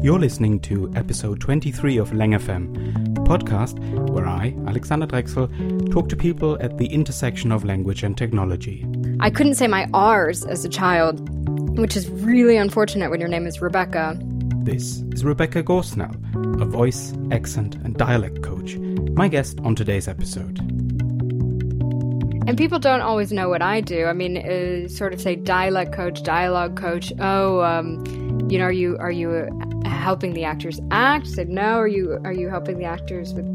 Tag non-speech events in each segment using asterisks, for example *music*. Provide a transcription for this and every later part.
You're listening to episode 23 of Lang FM, the podcast where I, Alexander Drechsel, talk to people at the intersection of language and technology. I couldn't say my R's as a child, which is really unfortunate when your name is Rebecca. This is Rebecca Gausnell, a voice, accent, and dialect coach, my guest on today's episode. And people don't always know what I do. I mean, uh, sort of say dialect coach, dialogue coach. Oh, um, you know, are you are you helping the actors act? Said no. Are you are you helping the actors with?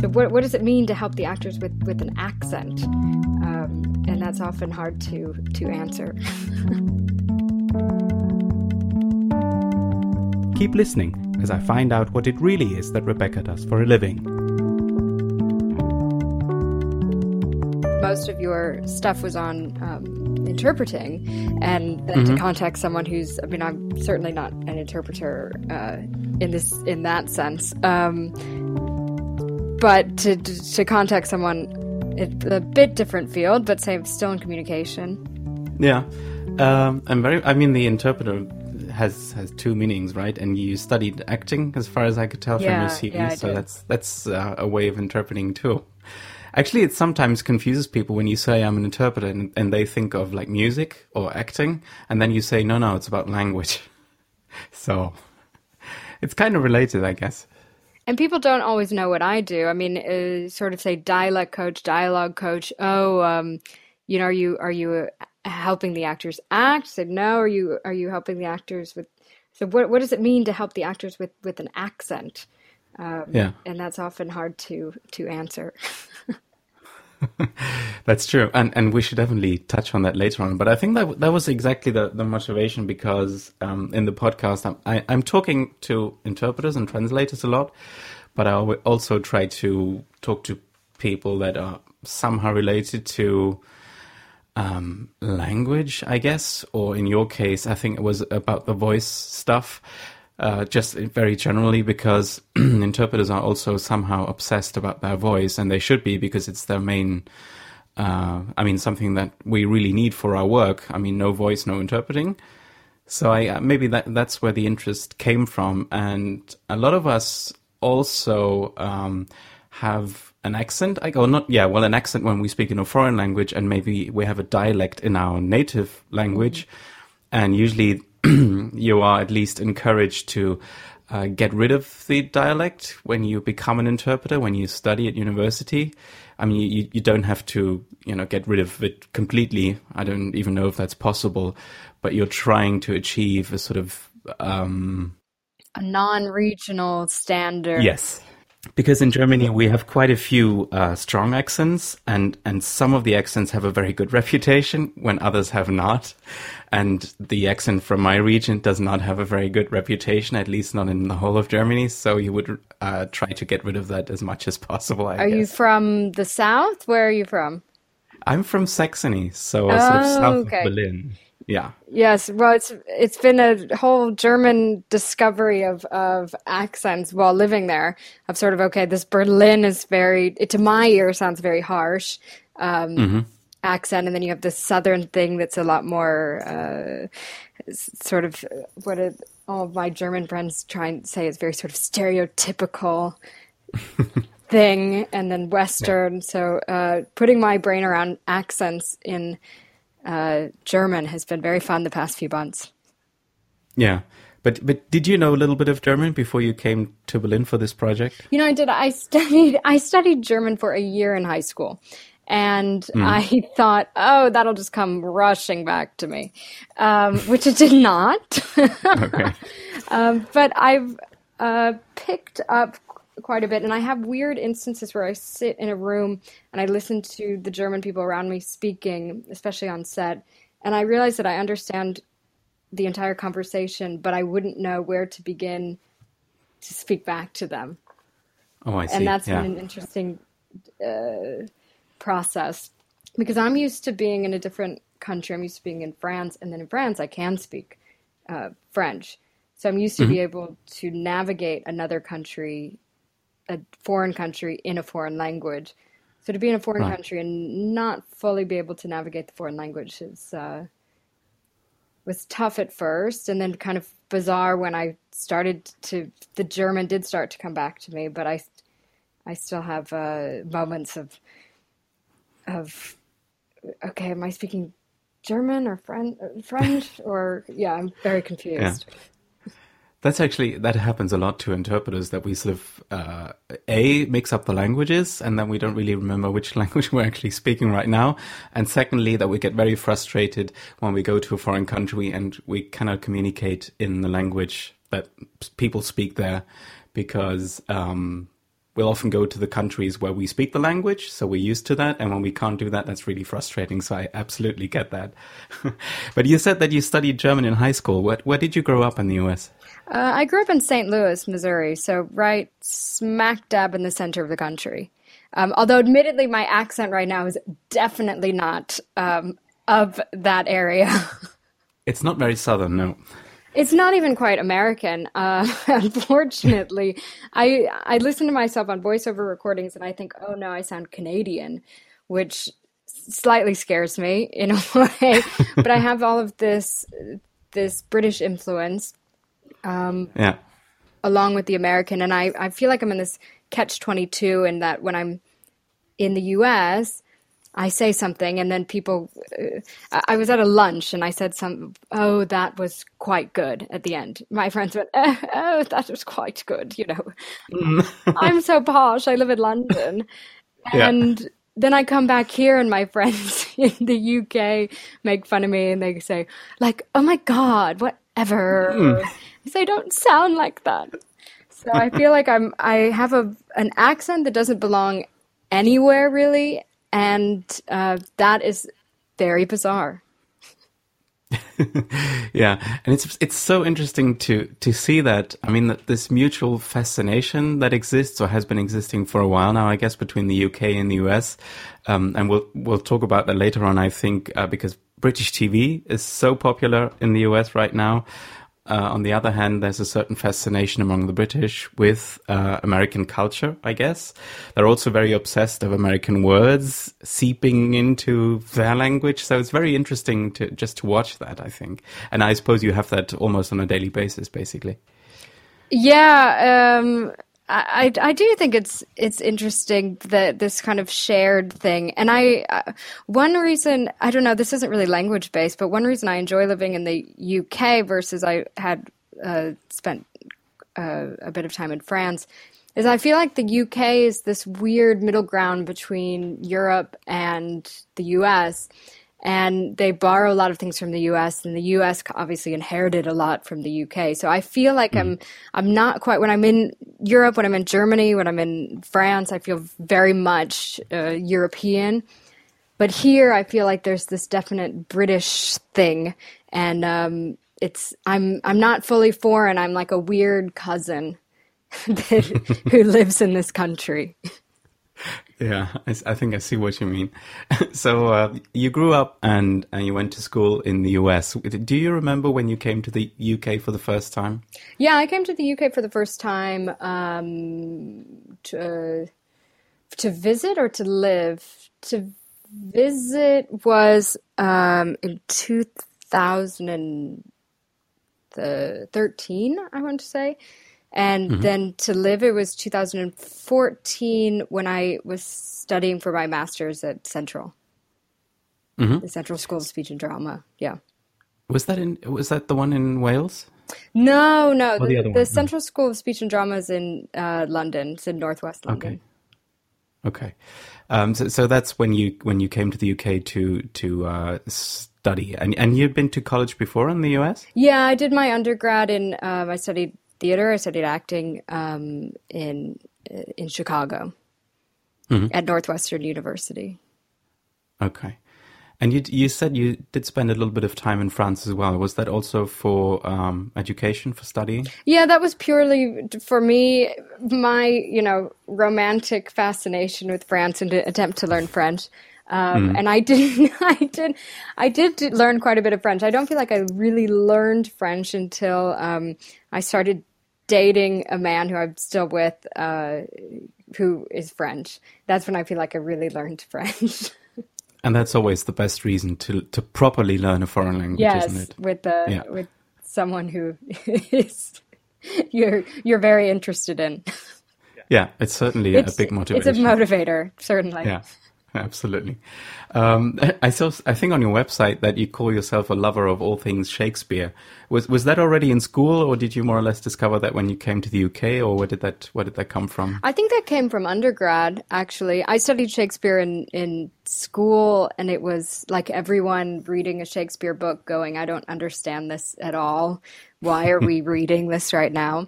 So what what does it mean to help the actors with with an accent? Um, and that's often hard to to answer. Keep listening as I find out what it really is that Rebecca does for a living. Most of your stuff was on um, interpreting, and then mm-hmm. to contact someone who's, I mean, I'm certainly not an interpreter uh, in this in that sense, um, but to to contact someone, it's a bit different field, but say still in communication. Yeah, um, I'm very. I mean, the interpreter has has two meanings, right? And you studied acting, as far as I could tell yeah, from your CV. Yeah, so that's that's uh, a way of interpreting too. Actually, it sometimes confuses people when you say I'm an interpreter and, and, they think of like music or acting, and then you say, no, no, it's about language. *laughs* so it's kind of related, I guess. And people don't always know what I do. I mean, uh, sort of say dialect coach, dialogue coach. Oh, um, you know, are you are you uh, helping the actors act? Said no. Are you are you helping the actors with? So what what does it mean to help the actors with with an accent? Um, yeah, and that's often hard to to answer. *laughs* that's true, and and we should definitely touch on that later on. But I think that that was exactly the, the motivation because um, in the podcast I'm I, am i am talking to interpreters and translators a lot, but I also try to talk to people that are somehow related to um, language, I guess, or in your case, I think it was about the voice stuff uh, just very generally because *clears throat* interpreters are also somehow obsessed about their voice, and they should be because it's their main. Uh, I mean, something that we really need for our work. I mean, no voice, no interpreting. So I uh, maybe that that's where the interest came from, and a lot of us also um, have an accent. I go not yeah, well, an accent when we speak in a foreign language, and maybe we have a dialect in our native language, and usually *clears throat* you are at least encouraged to uh, get rid of the dialect when you become an interpreter, when you study at university. I mean, you, you don't have to, you know, get rid of it completely. I don't even know if that's possible, but you're trying to achieve a sort of um, a non-regional standard. Yes, because in Germany we have quite a few uh, strong accents, and and some of the accents have a very good *laughs* reputation when others have not. And the accent from my region does not have a very good reputation, at least not in the whole of Germany. So you would uh, try to get rid of that as much as possible. I are guess. you from the south? Where are you from? I'm from Saxony, so oh, sort of south okay. of Berlin. Yeah. Yes. Well, it's it's been a whole German discovery of of accents while living there. Of sort of okay, this Berlin is very it, to my ear sounds very harsh. Um, mm-hmm. Accent, and then you have this southern thing that's a lot more uh, sort of what all of my German friends try and say is very sort of stereotypical *laughs* thing, and then Western. Yeah. So uh, putting my brain around accents in uh, German has been very fun the past few months. Yeah. But but did you know a little bit of German before you came to Berlin for this project? You know, I did. I studied I studied German for a year in high school, and mm. I thought, oh, that'll just come rushing back to me, um, which it did not. *laughs* okay. um, but I've uh, picked up quite a bit. And I have weird instances where I sit in a room and I listen to the German people around me speaking, especially on set, and I realize that I understand the entire conversation, but I wouldn't know where to begin to speak back to them. Oh, I see. And that's yeah. been an interesting uh, process because I'm used to being in a different country. I'm used to being in France, and then in France, I can speak uh, French. So I'm used to mm-hmm. be able to navigate another country a foreign country in a foreign language. So to be in a foreign right. country and not fully be able to navigate the foreign language is uh, was tough at first, and then kind of bizarre when I started to. The German did start to come back to me, but I, I still have uh, moments of, of, okay, am I speaking German or French? French or yeah, I'm very confused. Yeah. That's actually that happens a lot to interpreters that we sort of uh, a mix up the languages and then we don't really remember which *laughs* language we're actually speaking right now, and secondly that we get very frustrated when we go to a foreign country and we cannot communicate in the language that people speak there because um, we'll often go to the countries where we speak the language, so we're used to that. And when we can't do that, that's really frustrating. So I absolutely get that. *laughs* but you said that you studied German in high school. Where, where did you grow up in the US? Uh, I grew up in St. Louis, Missouri, so right smack dab in the center of the country. Um, although, admittedly, my accent right now is definitely not um, of that area. *laughs* it's not very southern, no. It's not even quite American. Uh, *laughs* unfortunately, I I listen to myself on voiceover recordings and I think, oh no, I sound Canadian, which slightly scares me in a *laughs* way. but I *laughs* have all of this this British influence, um, yeah, along with the American, and I I feel like I'm in this catch twenty two in that when I'm in the U.S. I say something and then people, uh, I was at a lunch and I said some, oh, that was quite good at the end. My friends went, oh, *laughs* oh that was quite good. You know, I'm so posh. I live in London. *laughs* And yeah. then I come back here and my *laughs* friends in the UK make fun of me and they say like, oh my God, whatever. Mm. I say, don't sound like that. So I feel like I'm, I have a, an accent that doesn't belong anywhere really and uh, that is very bizarre. *laughs* yeah, and it's it's so interesting to to see that. I mean, that this mutual fascination that exists or has been existing for a while now, I guess, between the UK and the US, um, and we'll we'll talk about that later on. I think uh, because British TV is so popular in the US right now. Uh, on the other hand, there's a certain fascination among the British with uh, American culture, I guess. They're also very obsessed of American words seeping into their language. So it's very interesting to just to watch that, I think. And I suppose you have that almost on a daily basis, basically. Yeah. Um, I, I do think it's it's interesting that this kind of shared thing, and I uh, one reason I don't know this isn't really language based, but one reason I enjoy living in the UK versus I had uh, spent uh, a bit of time in France is I feel like the UK is this weird middle ground between Europe and the US and they borrow a lot of things from the US and the US obviously inherited a lot from the UK. So I feel like mm. I'm I'm not quite when I'm in Europe, when I'm in Germany, when I'm in France, I feel very much uh, European. But here I feel like there's this definite British thing and um, it's I'm I'm not fully foreign. I'm like a weird cousin *laughs* that, *laughs* who lives in this country. Yeah, I, I, think I see what you mean. *laughs* so uh, you grew up and, and you went to school in the US. Do you remember when you came to the UK for the first time? Yeah, I came to the UK for the first time um, to, uh, to visit or to live. To visit was um, in 2013, I want to say. And mm-hmm. then to live, it was 2014 when I was studying for my master's at Central, mm-hmm. the Central School of Speech and Drama. Yeah. Was that in? Was that the one in Wales? No, no. Or the, the, the Central School of Speech and Drama is in uh, London. It's in Northwest London. Okay. Okay. Um, so, so that's when you when you came to the UK to to uh, study, and and you'd been to college before in the US. Yeah, I did my undergrad in. Um, I studied theater. I studied acting um, in in Chicago mm-hmm. at Northwestern University. Okay, and you you said you did spend a little bit of time in France as well. Was that also for um, education, for studying? Yeah, that was purely for me. My you know romantic fascination with France and to attempt to learn French. Um, mm. And I *laughs* did, I did, I did learn quite a bit of French. I don't feel like I really learned French until um, I started dating a man who I'm still with, uh, who is French. That's when I feel like I really learned *laughs* French. And that's always the best reason to to properly learn a foreign language, yes, isn't it? with the yeah. with someone who *laughs* is you're you're very interested in. Yeah, it's certainly it's, a big motivator. It's a motivator, certainly. Yeah. *laughs* Absolutely. Um, I saw. I think on your website that you call yourself a lover of all things Shakespeare. Was was that already in school, or did you more or less discover that when you came to the UK, or where did that where did that come from? I think that came from undergrad. Actually, I studied Shakespeare in in school, and it was like everyone reading a Shakespeare book, going, "I don't understand this at all. Why are we *laughs* reading this right now?"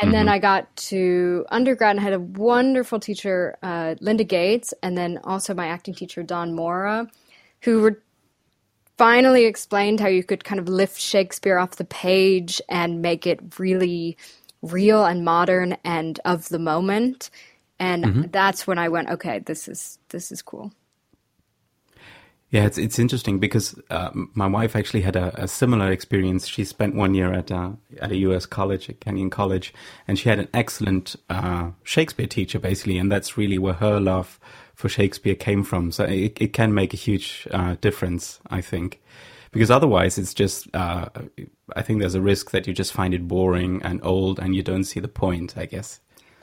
And mm-hmm. then I got to undergrad and had a wonderful teacher, uh, Linda Gates, and then also my acting teacher, Don Mora, who were finally explained how you could kind of lift Shakespeare off the page and make it really real and modern and of the moment. And mm-hmm. that's when I went, okay, this is this is cool. Yeah, it's it's interesting because uh, my wife actually had a, a, similar experience. She spent one year at a at a U.S. college, at Kenyon College, and she had an excellent uh, Shakespeare teacher, basically, and that's really where her love for Shakespeare came from. So it, it can make a huge uh, difference, I think, because otherwise it's just uh, I think there's a risk that you just find it boring and old, and you don't see the point. I guess.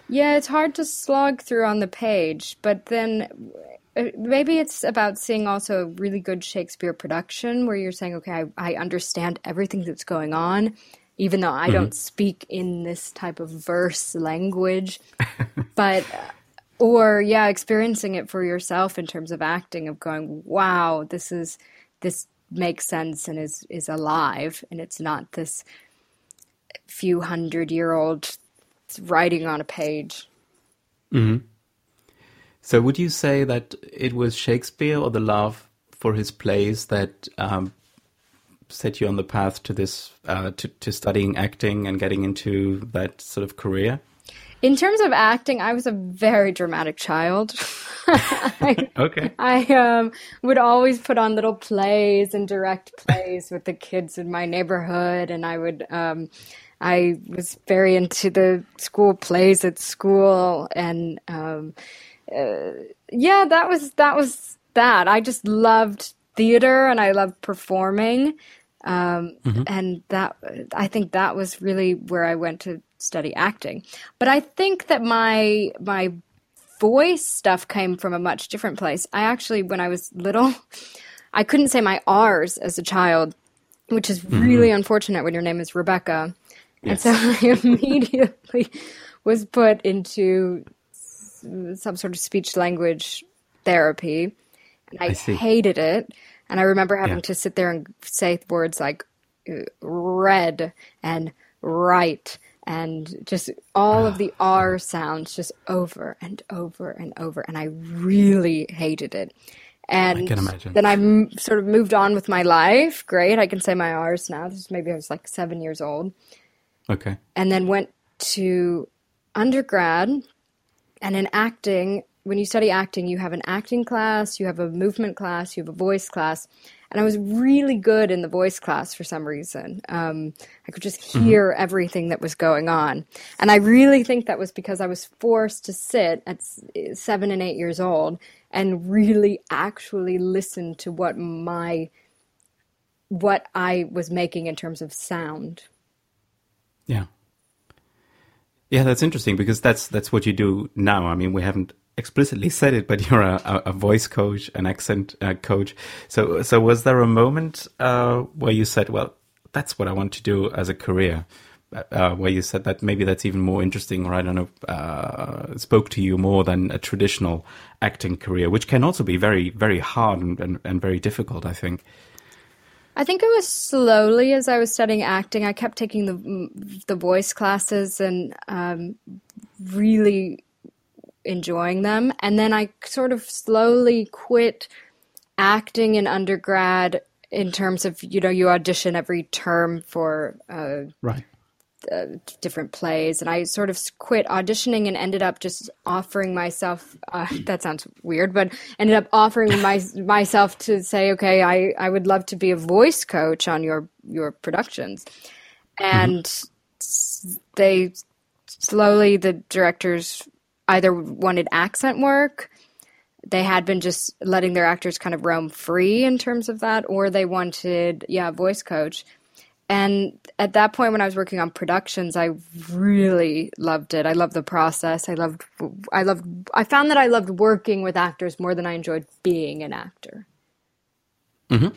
Yeah, it's hard to slog through on the page, but then uh, maybe it's about seeing also a really good Shakespeare production where you're saying, okay, I, I understand everything that's going on, even though I mm-hmm. don't speak in this type of verse language. *laughs* but, uh, or yeah, experiencing it for yourself in terms of acting, of going, wow, this is, this makes sense and is, is alive. And it's not this few hundred year old writing on a page. Mm-hmm. So, would you say that it was Shakespeare or the love for his plays that um, set you on the path to this, uh, to, to studying acting and getting into that sort of career? In terms of acting, I was a very dramatic child. *laughs* I, okay. I um, would always put on little plays and direct plays with the kids in my neighborhood, and I would. Um, I was very into the school plays at school, and um, uh, yeah, that was that was that. I just loved theater and I loved performing, um, mm-hmm. and that I think that was really where I went to study acting. But I think that my my voice stuff came from a much different place. I actually, when I was little, *laughs* I couldn't say my R's as a child, which is mm-hmm. really unfortunate when your name is Rebecca. Yes. And so *laughs* I immediately was put into some sort of speech language therapy. And I, I hated it. And I remember having yeah. to sit there and say words like uh, red and right and just all of the *sighs* R sounds just over and over and over. And I really hated it. And I then I m- sort of moved on with my life. Great. I can say my R's now. This maybe I was like seven years old. Okay. And then went to undergrad and in acting, when you study acting, you have an acting class, you have a movement class, you have a voice class. And I was really good in the voice class for some reason. Um, I could just mm-hmm. hear mm-hmm. everything that was going on. And I really think that was because I was forced to sit at seven and eight years old and really actually listen to what my what I was making in terms of sound. Yeah. Yeah, that's interesting because that's that's what you do now. I mean, we haven't explicitly *laughs* said it, but you're a, a voice coach, an accent uh, coach. So, so was there a moment uh, where you said, "Well, that's what I want to do as a career"? Uh, where you said that maybe that's even more interesting, or I don't know, uh, spoke to you more than a traditional acting career, which can also be very, very hard and, and, and very difficult. I think. I think it was slowly as I was studying acting. I kept taking the the voice classes and um, really enjoying them, and then I sort of slowly quit acting in undergrad. In terms of you know you audition every term for uh, right uh, different plays, and I sort of quit auditioning and ended up just offering myself. Uh, *laughs* that sounds weird, but ended up offering my myself to say, okay, I I would love to be a voice coach on your your productions, and mm-hmm. they slowly the directors either wanted accent work they had been just letting their actors kind of roam free in terms of that, or they wanted, yeah, voice coach. And at that point, when I was working on productions, I really loved it. I loved the process. I loved, I loved, I found that I loved working with actors more than I enjoyed being an actor. Mm-hmm.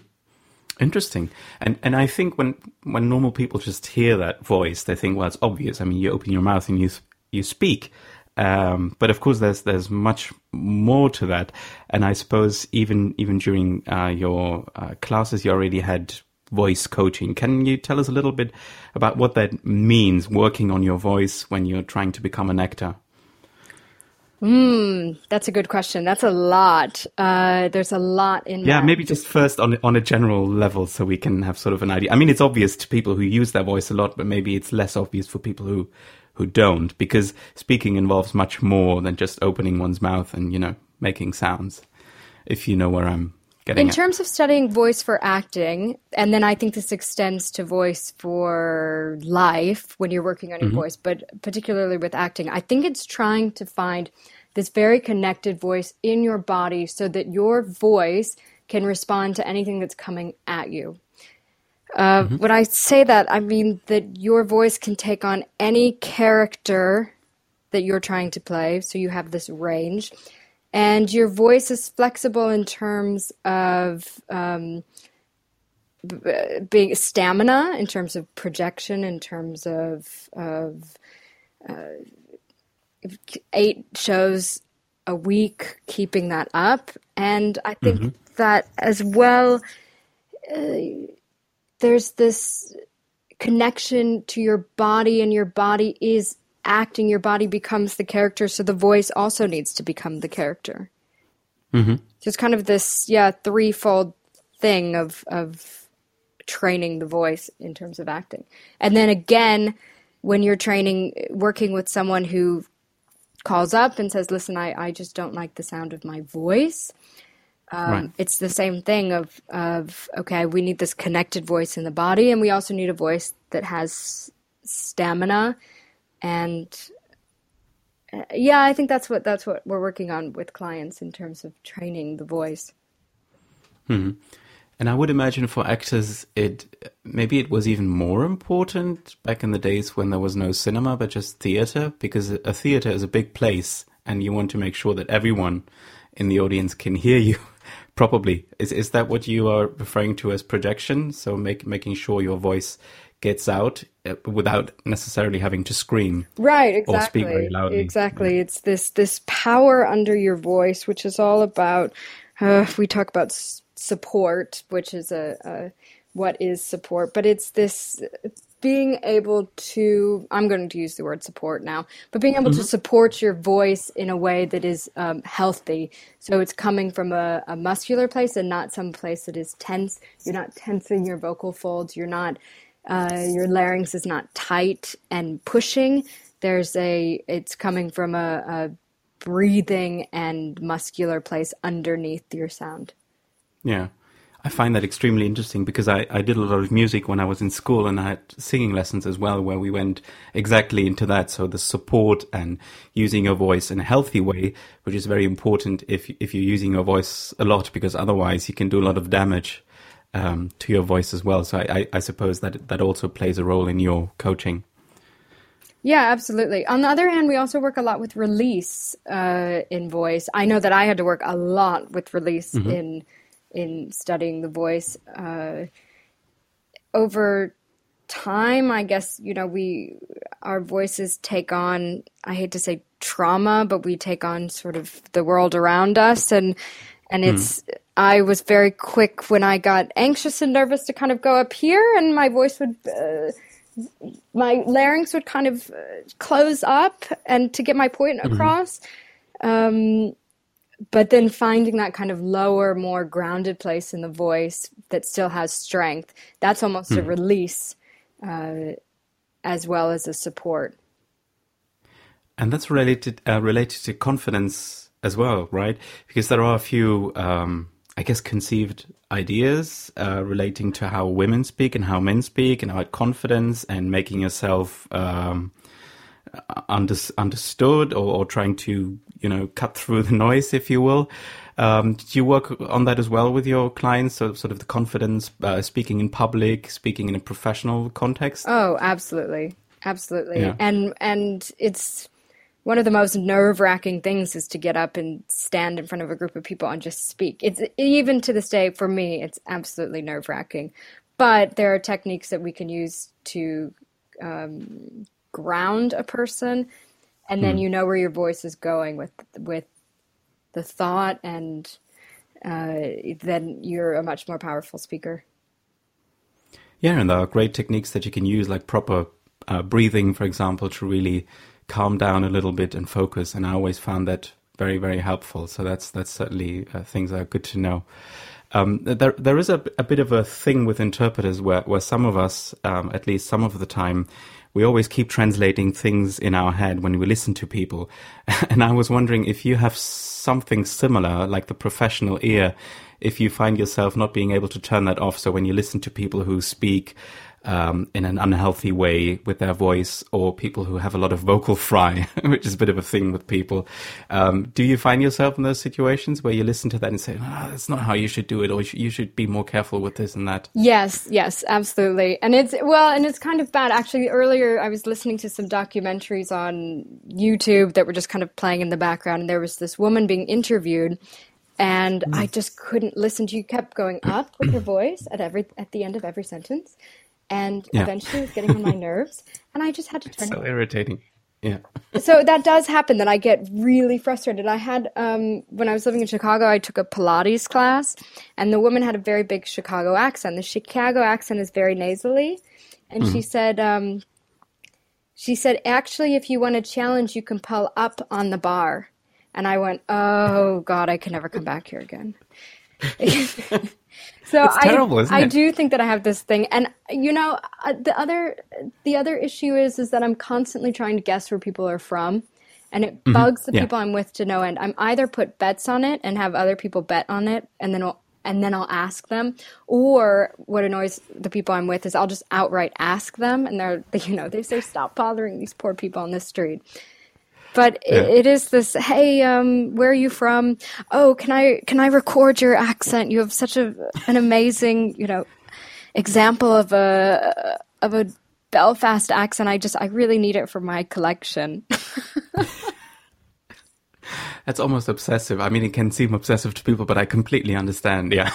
Interesting. And and I think when when normal people just hear that voice, they think, well, it's obvious. I mean, you open your mouth and you you speak. Um, but of course, there's there's much more to that. And I suppose even even during uh, your uh, classes, you already had voice coaching. Can you tell us a little bit about what that means, working on your voice when you're trying to become an actor? Hmm, that's a good question. That's a lot. Uh, there's a lot in. Yeah, that. maybe just first on on a general level, so we can have sort of an idea. I mean, it's obvious to people who use their voice a lot, but maybe it's less obvious for people who who don't, because speaking involves much more than just opening one's mouth and you know making sounds. If you know where I'm. In terms of studying voice for acting, and then I think this extends to voice for life when you're working on your voice, but particularly with acting, I think it's trying to find this very connected voice in your body so that your voice can respond to anything that's coming at you. Uh, When I say that, I mean that your voice can take on any character that you're trying to play, so you have this range. And your voice is flexible in terms of um, b- being stamina, in terms of projection, in terms of, of uh, eight shows a week, keeping that up. And I think that as well, uh, there's this connection to your body, and your body is acting, your body becomes the character, so the voice also needs to become the character. Mm-hmm. So it's kind of this, yeah, threefold thing of of training the voice in terms of acting. And then again, when you're training, working with someone who calls up and says, "Listen, I, I just don't like the sound of my voice." Um, Right. It's the same thing of of okay, we need this connected voice in the body, and we also need a voice that has stamina. And uh, yeah, I think that's what that's what we're working on with clients in terms of training the voice. And I would imagine for actors, it maybe it was even more important back in the days when there was no cinema but just theater, because a theater is a big place, and you want to make sure that everyone in the audience can hear you *laughs* properly. Is is that what you are referring to as projection? So make, making sure your voice gets out uh, without necessarily having to scream. Right, exactly Or speak very loudly. Exactly. It's this this power under your voice, which is all about. Uh, we talk about s- support, which is a, a what is support, but it's this being able to. I'm going to use the word support now, but being able to support your voice in a way that is um, healthy. So it's coming from a, a muscular place and not some place that is tense. You're not tensing your vocal folds. You're not uh, your larynx is not tight and pushing. There's a, it's coming from a, a breathing and muscular place underneath your sound. Yeah. I find that extremely interesting because I, I did a lot of music when I was in school and I had singing lessons as well where we went exactly into that. So the support and using your voice in a healthy way, which is very important if, if you're using your voice a lot because otherwise you can do a lot of damage um, to your voice as well. So I, I, I suppose that that also plays a role in your coaching. Yeah, absolutely. On the other hand, we also work a lot with release uh, in voice. I know that I had to work a lot with release in in studying the voice. Uh, over time, I guess you know we our voices take on. I hate to say trauma, but we take on sort of the world around us, and and it's. I was very quick when I got anxious and nervous to kind of go up here, and my voice would. Uh, my larynx would kind of uh, close up and to get my point across. Um, but then finding that kind of lower, more grounded place in the voice that still has strength, that's almost a release uh, as well as a support. And that's related uh, related to confidence as well, right? Because there are a few, um, I guess, conceived ideas uh, relating to how women speak and how men speak, and about confidence and making yourself um, under, understood or, or trying to, you know, cut through the noise, if you will. Um, do you work on that as well with your clients? So, sort of the confidence, uh, speaking in public, speaking in a professional context. Oh, absolutely, absolutely. Yeah. And and it's one of the most nerve wracking things is to get up and stand in front of a group of people and just speak. It's even to this day for me, it's absolutely nerve wracking. But there are techniques that we can use to um, ground a person, and then hmm. you know where your voice is going with with the thought, and uh, then you're a much more powerful speaker. Yeah, and there are great techniques that you can use, like proper uh, breathing, for example, to really calm down a little bit and focus. And I always found that very, very helpful. So that's that's certainly uh, things that are good to know. Um, there, there is a, a, bit of a thing with interpreters where, where some of us, um, at least some of the time, we always keep translating things in our head when we listen to people. *laughs* And I was wondering if you have something similar, like the professional ear, if you find yourself not being able to turn that off. So when you listen to people who speak um, in an unhealthy way with their voice, or people who have a lot of vocal fry, *laughs* which is a bit of a thing with people. Um, do you find yourself in those situations where you listen to that and say, oh, "That's not how you should do it," or you should be more careful with this and that"? Yes, yes, absolutely. And it's well, and it's kind of bad. Actually, earlier I was listening to some documentaries on YouTube that were just kind of playing in the background, and there was this woman being interviewed, and I mm. just couldn't listen to you. Kept going up with your voice at every at the end of every sentence, and yeah. eventually it was getting on my nerves, and I just had to turn. It's so it irritating. Yeah. so that does happen. That I get really frustrated. I had um, when I was living in Chicago, I took a Pilates class, and the woman had a very big Chicago accent. The Chicago accent is very nasally, and mm. she said. Um, she said, actually, if you want a challenge, you can pull up on the bar. And I went, oh, God, I can never come back here again. *laughs* So it's terrible, I, isn't it? I do think that I have this thing, and you know, uh, the other the other issue is is that I'm constantly trying to guess where people are from, and it mm-hmm. bugs the yeah. people I'm with to no end. I'm either put bets on it and have other people bet on it, and then I'll, and then I'll ask them, or what annoys the people I'm with is I'll just outright ask them, and they're *laughs* you know they say stop bothering these poor people on the street. But yeah. it, it is this. Hey, um, where are you from? Oh, can I can I record your accent? You have such a an amazing, you know, example of a of a Belfast accent. I just I really need it for my collection. *laughs* That's almost obsessive. I mean, it can seem obsessive to people, but I completely understand. Yeah,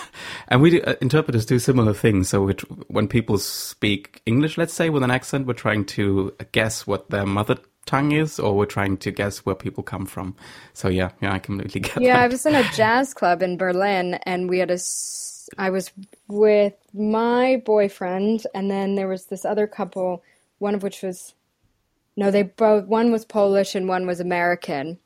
and we do, uh, interpreters do similar things. So when people speak English, let's say with an accent, we're trying to guess what their mother tongue is, or we're trying to guess where people come from. So yeah, yeah, I completely *laughs* get. Yeah, that. I was in a jazz club in Berlin, and we had a. I was with my boyfriend, and then there was this other couple, one of which was, no, they both one was Polish and one was American,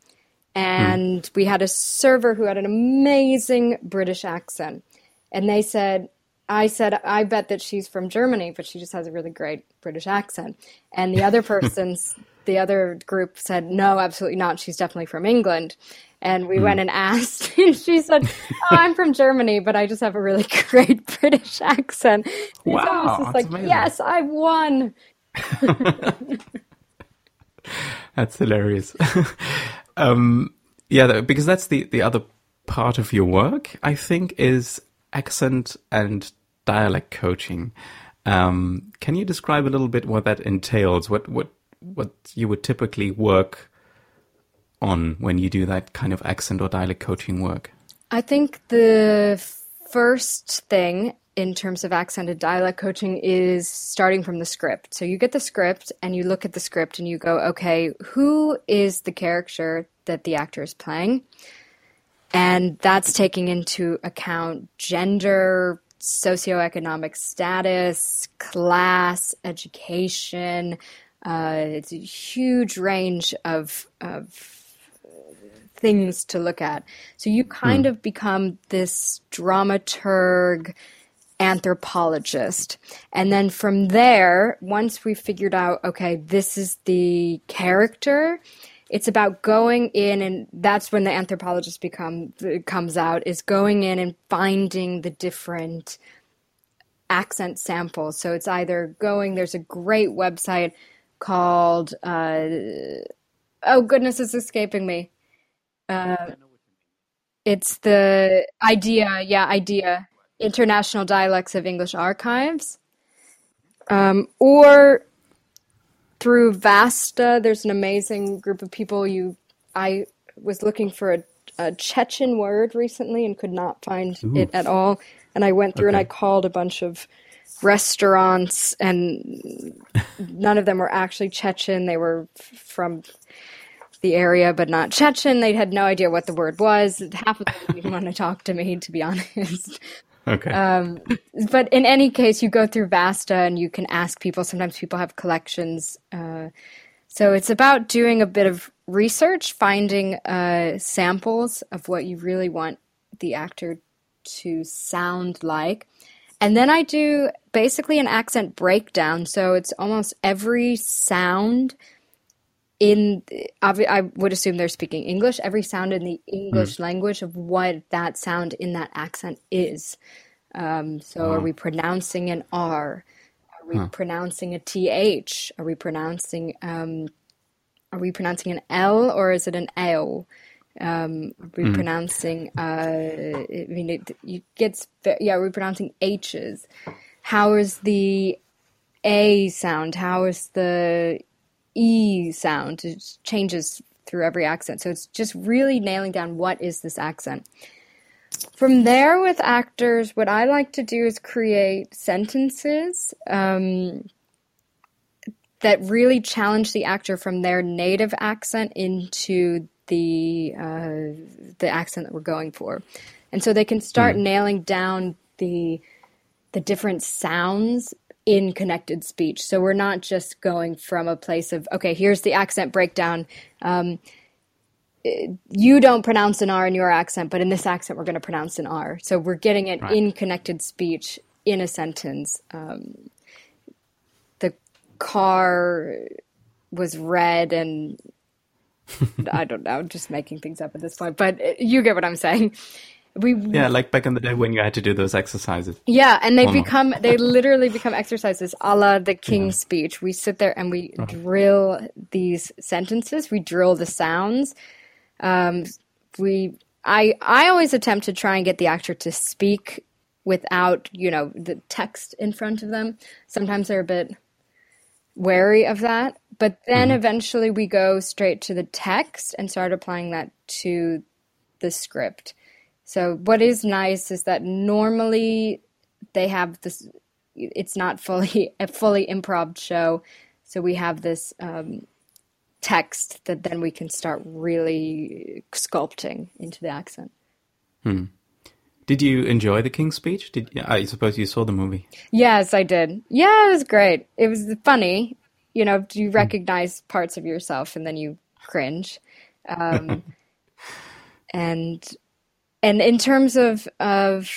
and hmm. we had a server who had an amazing British accent, and they said. I said, I bet that she's from Germany, but she just has a really great British accent. And the other *laughs* person's the other group said, no, absolutely not. She's definitely from England. And we mm. went and asked. *laughs* And she said, oh, I'm from Germany, but I just have a really *laughs* great British accent. Wow. So I like, amazing. yes, I won. *laughs* that's hilarious. um, yeah, because that's the, the other part of your work, I think, is accent and dialect coaching. Um, can you describe a little bit what that entails? What what what you would typically work on when you do that kind of accent or dialect coaching work? I think the first thing in terms of accent and dialect coaching is starting from the script. So you get the script and you look at the script and you go, okay, who is the character that the actor is playing? And that's taking into account gender, socioeconomic status, class, education, uh, it's a huge range of, of things to look at. So you kind mm. of become this dramaturg, anthropologist. And then from there, once we figured out, okay, this is the character, it's about going in and that's when the anthropologist become comes out is going in and finding the different accent samples. So it's either going there's a great website called uh, oh goodness it's escaping me uh, It's the idea, yeah, idea, International Dialects of English Archives. Um, or through Vasta, there's an amazing group of people. You, I was looking for a, a Chechen word recently and could not find Ooh. it at all. And I went through and I called a bunch of restaurants, and none of them were actually Chechen. They were f- from the area, but not Chechen. They had no idea what the word was. Half of them didn't want to talk to me, to be honest. Okay. Um, but in any case, you go through Vasta and you can ask people. Sometimes people have collections. Uh, so it's about doing a bit of research, finding uh, samples of what you really want the actor to sound like. And then I do basically an accent breakdown. So it's almost every sound in I would assume they're speaking English. Every sound in the English language of what that sound in that accent is. Um, so, are we pronouncing an R? Are we pronouncing a TH? Are we pronouncing um, Are we pronouncing an L or is it an L? Um, are we pronouncing? Uh, I mean, it, it gets yeah. Are we pronouncing H's? How is the A sound? How is the E sound. It changes through every accent. So it's just really nailing down what is this accent. From there, with actors, what I like to do is create sentences um, that really challenge the actor from their native accent into the uh, the accent that we're going for, and so they can start nailing down the the different sounds in connected speech. So we're not just going from a place of, okay, here's the accent breakdown. Um, you don't pronounce an R in your accent, but in this accent, we're going to pronounce an R. So we're getting it Right. in connected speech in a sentence. Um, the car was red and *laughs* I don't know, just making things up at this point, but you get what I'm saying. We yeah, like back in the day when you had to do those exercises. yeah, and they Almost. become they *laughs* literally become exercises a la the King's speech. We sit there and we drill these sentences, we drill the sounds. Um, we I I always attempt to try and get the actor to speak without, you know, the text in front of them. Sometimes they're a bit wary of that, but then eventually we go straight to the text and start applying that to the script. So what is nice is that normally they have this. It's not fully *laughs* a fully improv show, so we have this um, text that then we can start really sculpting into the accent. Did you enjoy the King's speech? Did I suppose you saw the movie? Yes, I did. Yeah, it was great. It was funny. You know, you recognize parts of yourself and then you cringe. Um, *laughs* and and in terms of of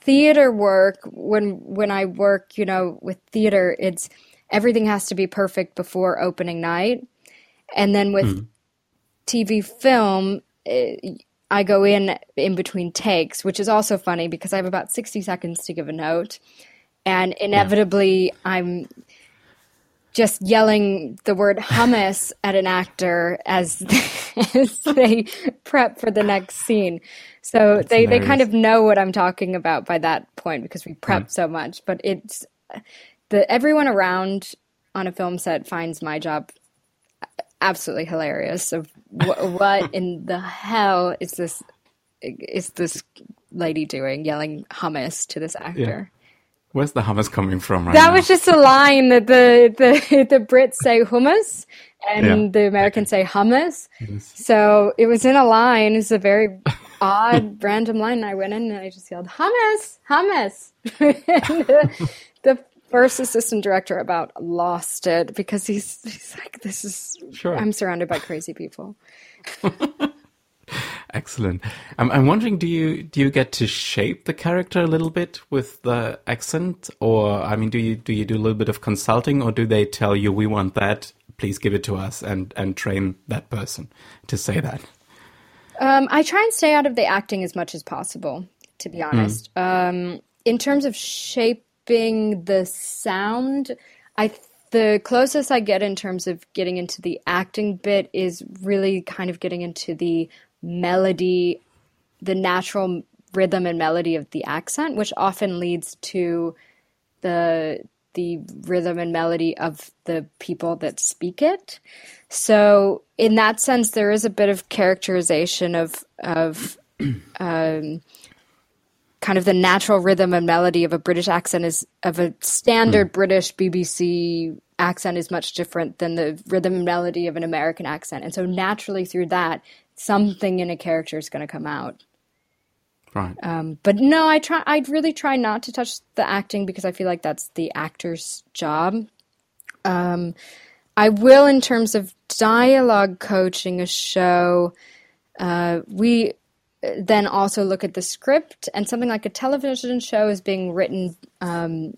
theater work, when when I work, you know, with theater, it's everything has to be perfect before opening night, and then with TV film, eh, I go in in between takes, which is also funny because I have about 60 seconds to give a note. And inevitably, I'm just yelling the word hummus at an actor as, *laughs* as they prep for the next scene. So they, they kind of know what I'm talking about by that point because we prep so much. But it's the everyone around on a film set finds my job absolutely hilarious of wh- *laughs* what in the hell is this is this lady doing yelling hummus to this actor Where's the hummus coming from right that now? was just a line that the the, *laughs* the brits say hummus and Yeah. the americans say hummus. So it was in a line. It's a very odd *laughs* random line. And i went in and i just yelled hummus! Hummus! The, *laughs* the first assistant director about lost it because he's, he's like this is Sure. i'm surrounded by crazy people Excellent. I'm, I'm wondering, do you do you get to shape the character a little bit with the accent, or I mean, do you do you do a little bit of consulting, or do they tell you we want that, please give it to us, and and train that person to say that? Um, I try and stay out of the acting as much as possible, to be honest. Um, in terms of shaping the sound, I the closest I get in terms of getting into the acting bit is really kind of getting into the melody, the natural rhythm and melody of the accent, which often leads to the the rhythm and melody of the people that speak it. So in that sense, there is a bit of characterization of of *clears throat* um, kind of the natural rhythm and melody of a British accent is of a standard mm. British BBC accent is much different than the rhythm and melody of an American accent, and so naturally through that, something in a character is going to come out. Right. Um, but no, I try. I really try not to touch the acting because I feel like that's the actor's job. Um, I will, in terms of dialogue coaching a show, uh, we then also look at the script, and something like a television show is being written um,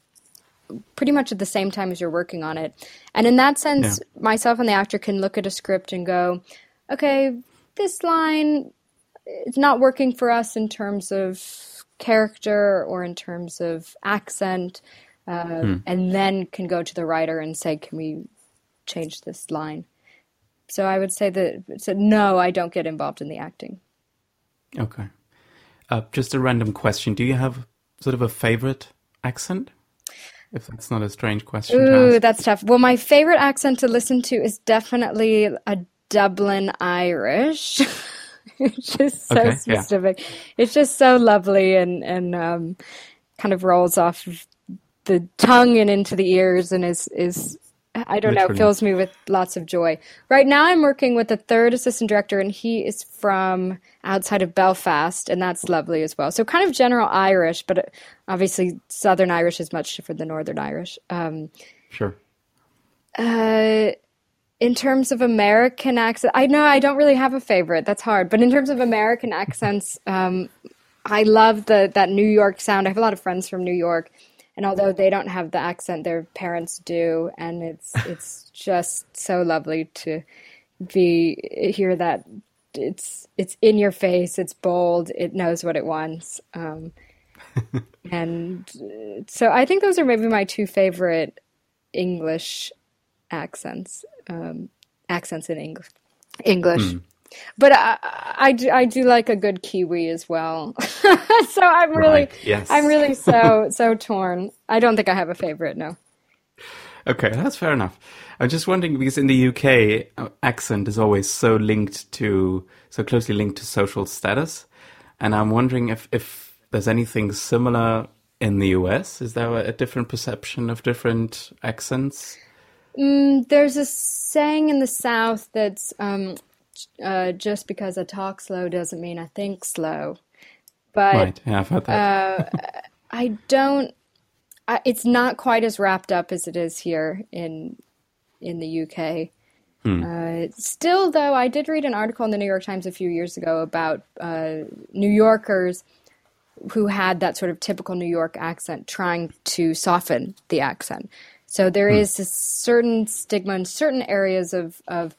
pretty much at the same time as you're working on it. And in that sense, yeah. myself and the actor can look at a script and go, okay, this line it's not working for us in terms of character or in terms of accent, uh, and then can go to the writer and say, "Can we change this line?" So I would say that so no, I don't get involved in the acting. Okay. Uh, just a random question: Do you have sort of a favorite accent? If that's not a strange question. Ooh, that's tough. Well, my favorite accent to listen to is definitely a Dublin Irish. *laughs* it's just so okay, specific. Yeah. It's just so lovely and and um, kind of rolls off of the tongue and into the ears and is is I don't Literally. know, fills me with lots of joy. Right now, I'm working with a third assistant director, and he is from outside of Belfast, and that's lovely as well. So, kind of general Irish, but uh, obviously, Southern Irish is much different than Northern Irish. Um, sure. Uh, in terms of American accent, I know I don't really have a favorite. That's hard. But in terms of American accents, um, I love the that New York sound. I have a lot of friends from New York, and although they don't have the accent, their parents do, and it's *laughs* it's just so lovely to be hear that it's it's in your face, it's bold, it knows what it wants. Um, *laughs* and so I think those are maybe my two favorite English accents um, accents in English. English. Mm. But I, I, do, I do like a good Kiwi as well. *laughs* so I'm really, right. yes. I'm really so, so torn. I don't think I have a favorite, no. Okay, that's fair enough. I'm just wondering because in the UK, uh, accent is always so linked to, so closely linked to social status. And I'm wondering if, if there's anything similar in the US. Is there a different perception of different accents? Mm, there's a saying in the South that's um, uh, just because I talk slow doesn't mean I think slow. But right. yeah, I've heard that. uh, I don't. I, it's not quite as wrapped up as it is here in in the UK. Hmm. Uh, still, though, I did read an article in the New York Times a few years ago about uh, New Yorkers who had that sort of typical New York accent trying to soften the accent. So there hmm. is a certain stigma in certain areas of, of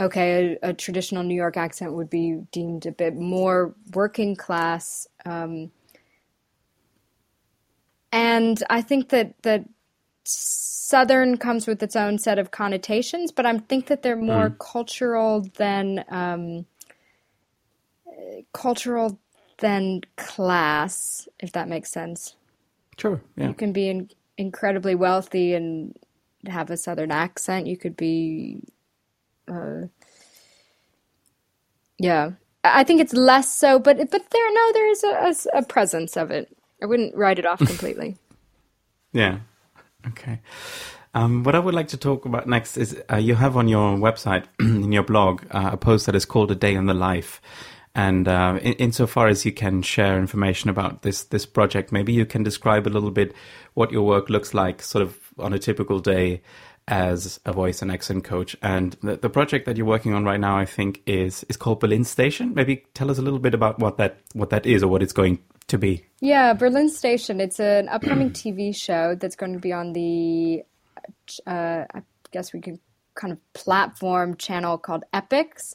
okay, a, a, traditional New York accent would be deemed a bit more working class. Um, and I think that, that Southern comes with its own set of connotations, but I think that they're more mm. cultural than um, cultural than class, if that makes sense. Sure. Yeah. You can be in incredibly wealthy and have a southern accent. You could be, uh, yeah. I think it's less so, but but there no, there is a, a, a presence of it. I wouldn't write it off *laughs* completely. yeah. Okay. Um, what I would like to talk about next is uh, you have on your website, *clears throat* in your blog, uh, a post that is called "A Day in the Life." And uh, in, insofar as you can share information about this this project, maybe you can describe a little bit what your work looks like, sort of on a typical day as a voice and accent coach. And the, the project that you're working on right now, I think, is is called Berlin Station. Maybe tell us a little bit about what that what that is or what it's going to be. Yeah, Berlin Station. It's an upcoming *clears throat* TV show that's going to be on the, uh, I guess we could kind of platform channel called Epix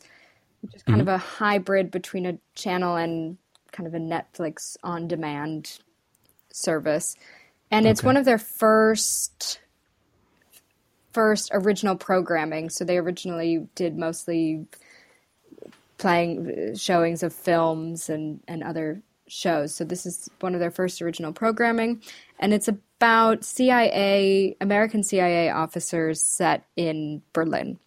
which is kind mm-hmm. of a hybrid between a channel and kind of a Netflix on demand service. And okay. it's one of their first first original programming. So they originally did mostly playing showings of films and, and other shows. So this is one of their first original programming, and it's about CIA, American CIA officers set in Berlin.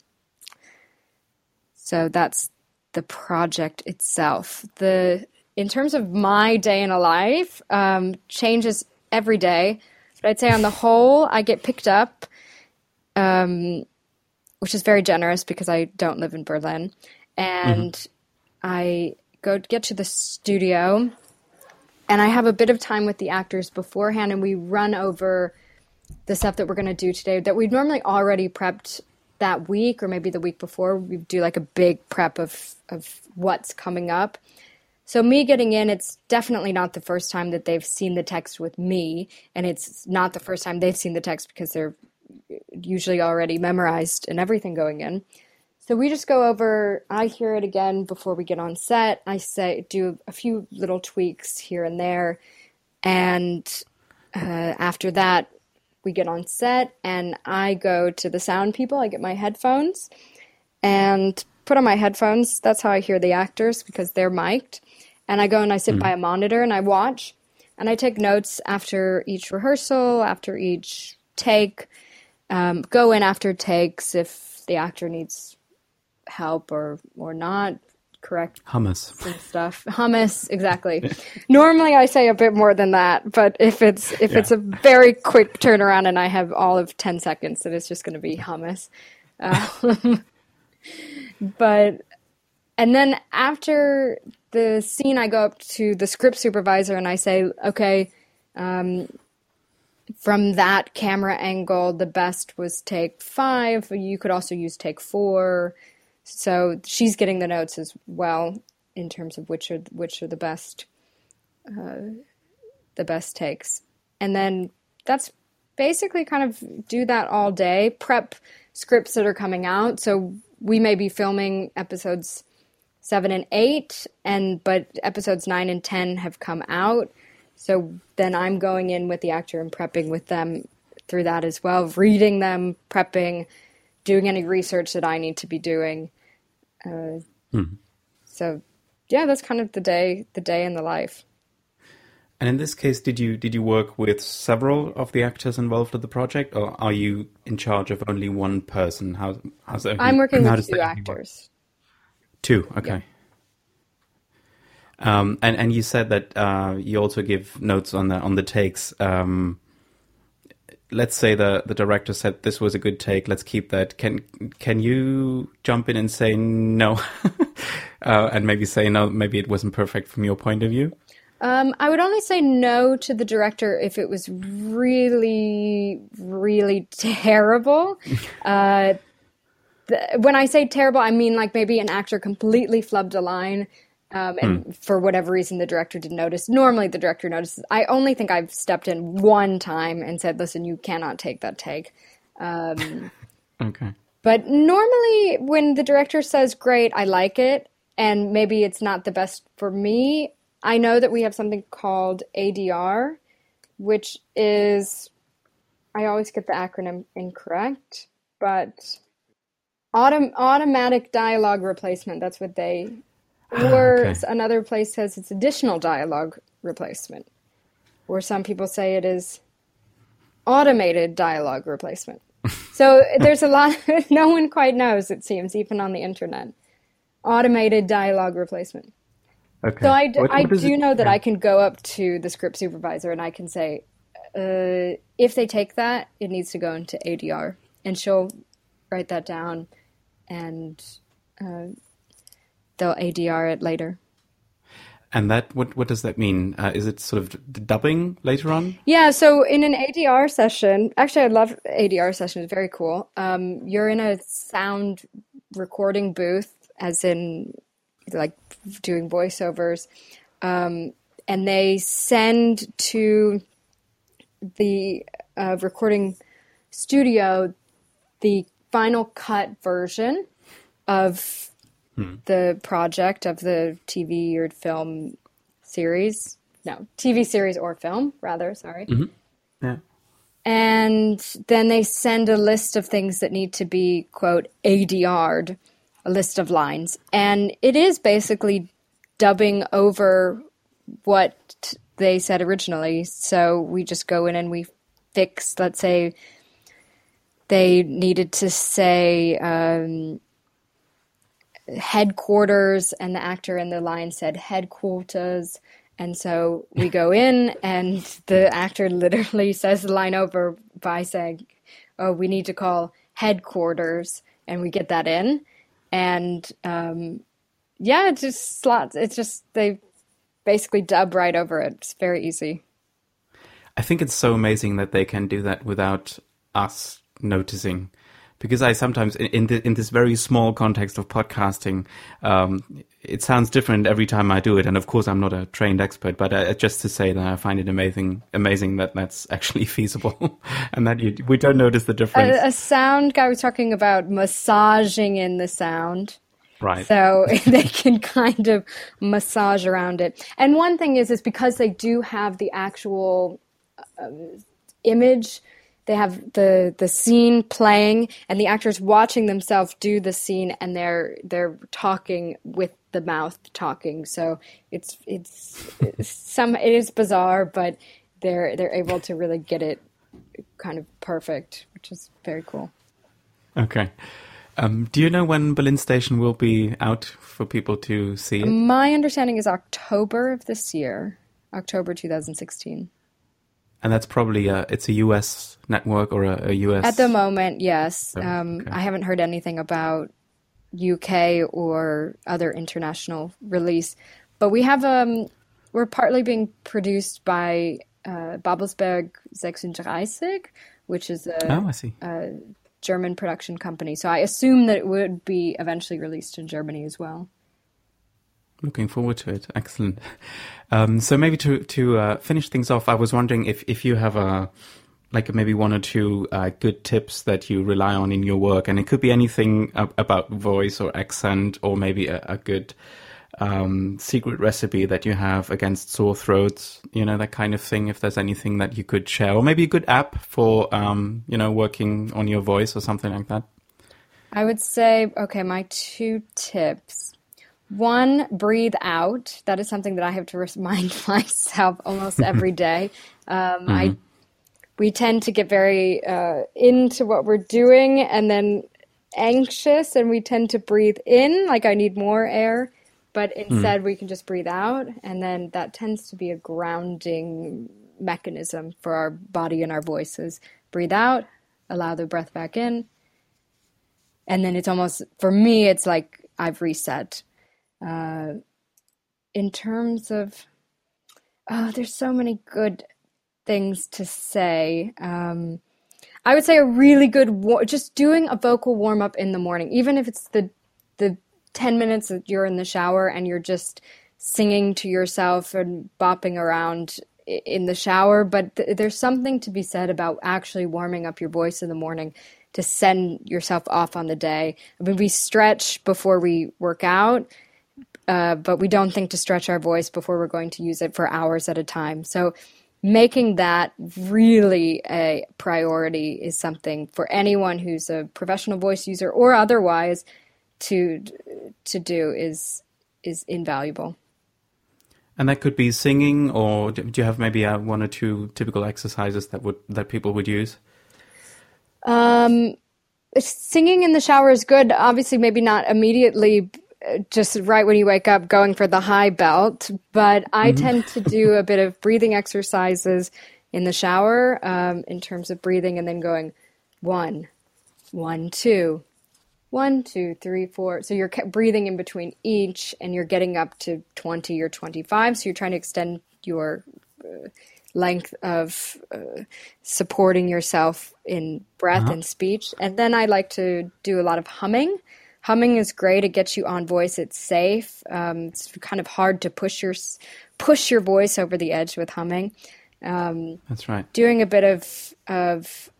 So that's the project itself. The in terms of my day in a life, um, changes every day. But I'd say on the whole, I get picked up, um, which is very generous because I don't live in Berlin, and mm-hmm. I go get to the studio and I have a bit of time with the actors beforehand, and we run over the stuff that we're going to do today that we've normally already prepped that week or maybe the week before. We do like a big prep of of what's coming up. So me getting in, it's definitely not the first time that they've seen the text with me, and it's not the first time they've seen the text because they're usually already memorized and everything going in. So we just go over, I hear it again before we get on set. I say, do a few little tweaks here and there. And uh, after that, we get on set and I go to the sound people. I get my headphones and put on my headphones. That's how I hear the actors because they're mic'd. And I go and I sit mm by a monitor and I watch and I take notes after each rehearsal, after each take. Um, go in after takes if the actor needs help or or not correct? Hummus. Stuff. *laughs* Hummus exactly. Normally i say a bit more than that but if it's if yeah. it's a very quick turnaround and i have all of 10 seconds then it's just going to be hummus. Um, *laughs* but and then after the scene i go up to the script supervisor and i say okay um, from that camera angle the best was take five. You could also use take four so she's getting the notes as well in terms of which are which are the best uh, the best takes, and then that's basically kind of do that all day. Prep scripts that are coming out. So we may be filming episodes seven and eight, and but episodes nine and ten have come out. So then I'm going in with the actor and prepping with them through that as well, reading them, prepping, doing any research that I need to be doing. Uh, mm-hmm. So, yeah, that's kind of the day, the day in the life. And in this case, did you did you work with several of the actors involved in the project, or are you in charge of only one person? How how's that? I'm working with two actors. Two, okay. Yeah. Um, and and you said that uh, you also give notes on the on the takes. Um, let's say the the director said this was a good take. Let's keep that. Can can you jump in and say no? *laughs* Uh, and maybe say no maybe it wasn't perfect from your point of view? Um, I would only say no to the director if it was really, really terrible. *laughs* uh, when I say terrible, I mean like maybe an actor completely flubbed a line um, and hmm. for whatever reason, the director didn't notice. Normally, the director notices. I only think I've stepped in one time and said, "Listen, you cannot take that take." Um, *laughs* okay. But normally, when the director says, "Great, I like it," and maybe it's not the best for me, I know that we have something called ADR, which is I always get the acronym incorrect, but autom- automatic dialogue replacement. That's what they or okay. another place says it's additional dialogue replacement. Or some people say it is automated dialogue replacement. *laughs* so there's a lot, *laughs* no one quite knows, it seems, even on the internet. Automated dialogue replacement. Okay. So I, d- what, what I do it? know that yeah. I can go up to the script supervisor and I can say, uh, if they take that, it needs to go into ADR. And she'll write that down and uh, they'll ADR it later. And that what what does that mean? Uh, is it sort of dubbing later on? Yeah. So in an ADR session, actually, I love ADR sessions. Very cool. Um, you're in a sound recording booth, as in like doing voiceovers, um, and they send to the uh, recording studio the final cut version of hmm. the project of the TV or film series. No, TV series or film, rather. Sorry. Mm-hmm. Yeah. And then they send a list of things that need to be, quote, ADR'd. a list of lines, and it is basically dubbing over what they said originally. So we just go in and we fix, let's say, they needed to say um, headquarters, and the actor in the line said headquarters. And so we go in, and the actor literally *laughs* says the line over by saying, Oh, we need to call headquarters. And we get that in. And um, yeah, it just slots. It's just, they basically dub right over it. It's very easy. I think it's so amazing that they can do that without us noticing because I sometimes in the, in this very small context of podcasting, um, it sounds different every time I do it. And of course, I'm not a trained expert, but uh, just to say that I find it amazing, amazing that that's *laughs* actually feasible, *laughs* and that you, we don't notice the difference. A, a sound guy was talking about massaging in the sound. Right. So *laughs* they can kind of massage around it. And one thing is, is because they do have the actual uh, image they have the the scene playing and the actors watching themselves do the scene and they're they're talking with the mouth talking so it's it's, it's some it is bizarre but they're they're able to really get it kind of perfect which is very cool okay um, do you know when Berlin Station will be out for people to see it? My understanding is October of this year, October 2016. And that's probably a, it's a US network or a, a US. At the moment, yes. Oh, um, okay. I haven't heard anything about UK or other international release, but we have um, we're partly being produced by uh, Babelsberg 36, which is a, oh, a German production company. So I assume that it would be eventually released in Germany as well. Looking forward to it. Excellent. Um, so maybe to to uh, finish things off, I was wondering if if you have a like maybe one or two uh, good tips that you rely on in your work, and it could be anything about voice or accent, or maybe a, a good um, secret recipe that you have against sore throats, you know that kind of thing. If there's anything that you could share, or maybe a good app for um, you know working on your voice or something like that. I would say, okay, my two tips. One, breathe out. That is something that I have to remind *laughs* myself almost every *laughs* day. Um, mm-hmm. I we tend to get very uh, into what we're doing and then anxious, and we tend to breathe in like I need more air. But hmm. instead, mm. we can just breathe out, and then that tends to be a grounding mechanism for our body and our voices. Breathe out, allow the breath back in, and then it's almost for me, it's like I've reset uh, in terms of, oh, there's so many good things to say. Um, I would say a really good wa- just doing a vocal warm up in the morning, even if it's the the ten minutes that you're in the shower and you're just singing to yourself and bopping around in the shower. But th- there's something to be said about actually warming up your voice in the morning to send yourself off on the day. I mean, we stretch before we work out, uh, but we don't think to stretch our voice before we're going to use it for hours at a time. So making that really a priority is something for anyone who's a professional voice user or otherwise to to do is is invaluable. And that could be singing, or do you have maybe uh, one or two typical exercises that would that people would use? Um, singing in the shower is good. Obviously, maybe not immediately just right when you wake up going for the high belt, but I mm-hmm. tend to do a bit of breathing exercises in the shower um, in terms of breathing and then going one, one, two, one, two, three, four. So you're breathing in between each and you're getting up to 20 or 25. So you're trying to extend your uh, length of uh, supporting yourself in breath uh-huh. and speech. And then I like to do a lot of humming humming is great. It gets you on voice. It's safe. Um, it's kind of hard to push your push your voice over the edge with humming. Um, That's right. Doing a bit of of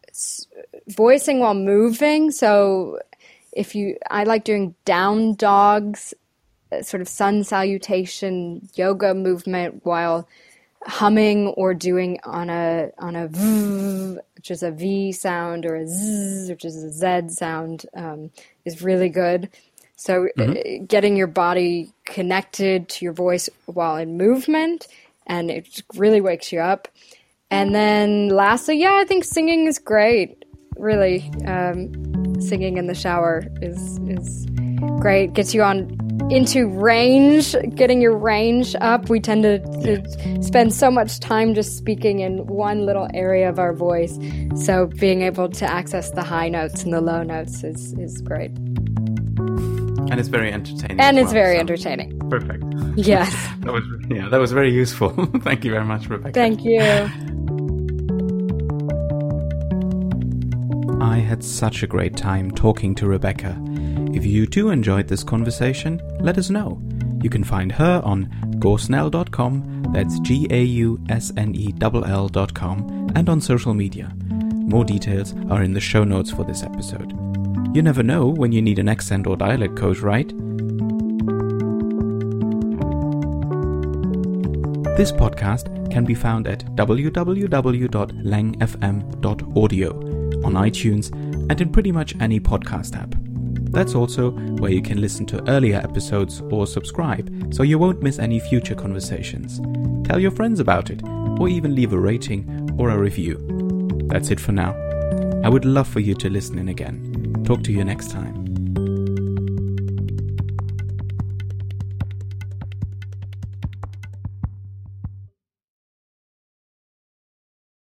voicing while moving. So if you, I like doing down dogs, uh, sort of sun salutation yoga movement while humming or doing on a on a v, which is a V sound, or a z, which is a Z sound, um, is really good. So mm-hmm. getting your body connected to your voice while in movement, and it really wakes you up. And then lastly, yeah, I think singing is great. Really, um, singing in the shower is is great. Gets you on into range, getting your range up. We tend to, to, spend so much time just speaking in one little area of our voice. So being able to access the high notes and the low notes is, is great. And it's very entertaining. And it's well, very so. entertaining. Perfect. *laughs* Yes. that was yeah, that was very useful. *laughs* Thank you very much, Rebecca. Thank you. I had such a great time talking to Rebecca. If you too enjoyed this conversation, let us know. You can find her on gausnell.com, that's G A U S N E L L.com, and on social media. More details are in the show notes for this episode. You never know when you need an accent or dialect coach, right? This podcast can be found at www.langfm.audio on iTunes and in pretty much any podcast app. That's also where you can listen to earlier episodes or subscribe so you won't miss any future conversations. Tell your friends about it, or even leave a rating or a review. That's it for now. I would love for you to listen in again. Talk to you next time.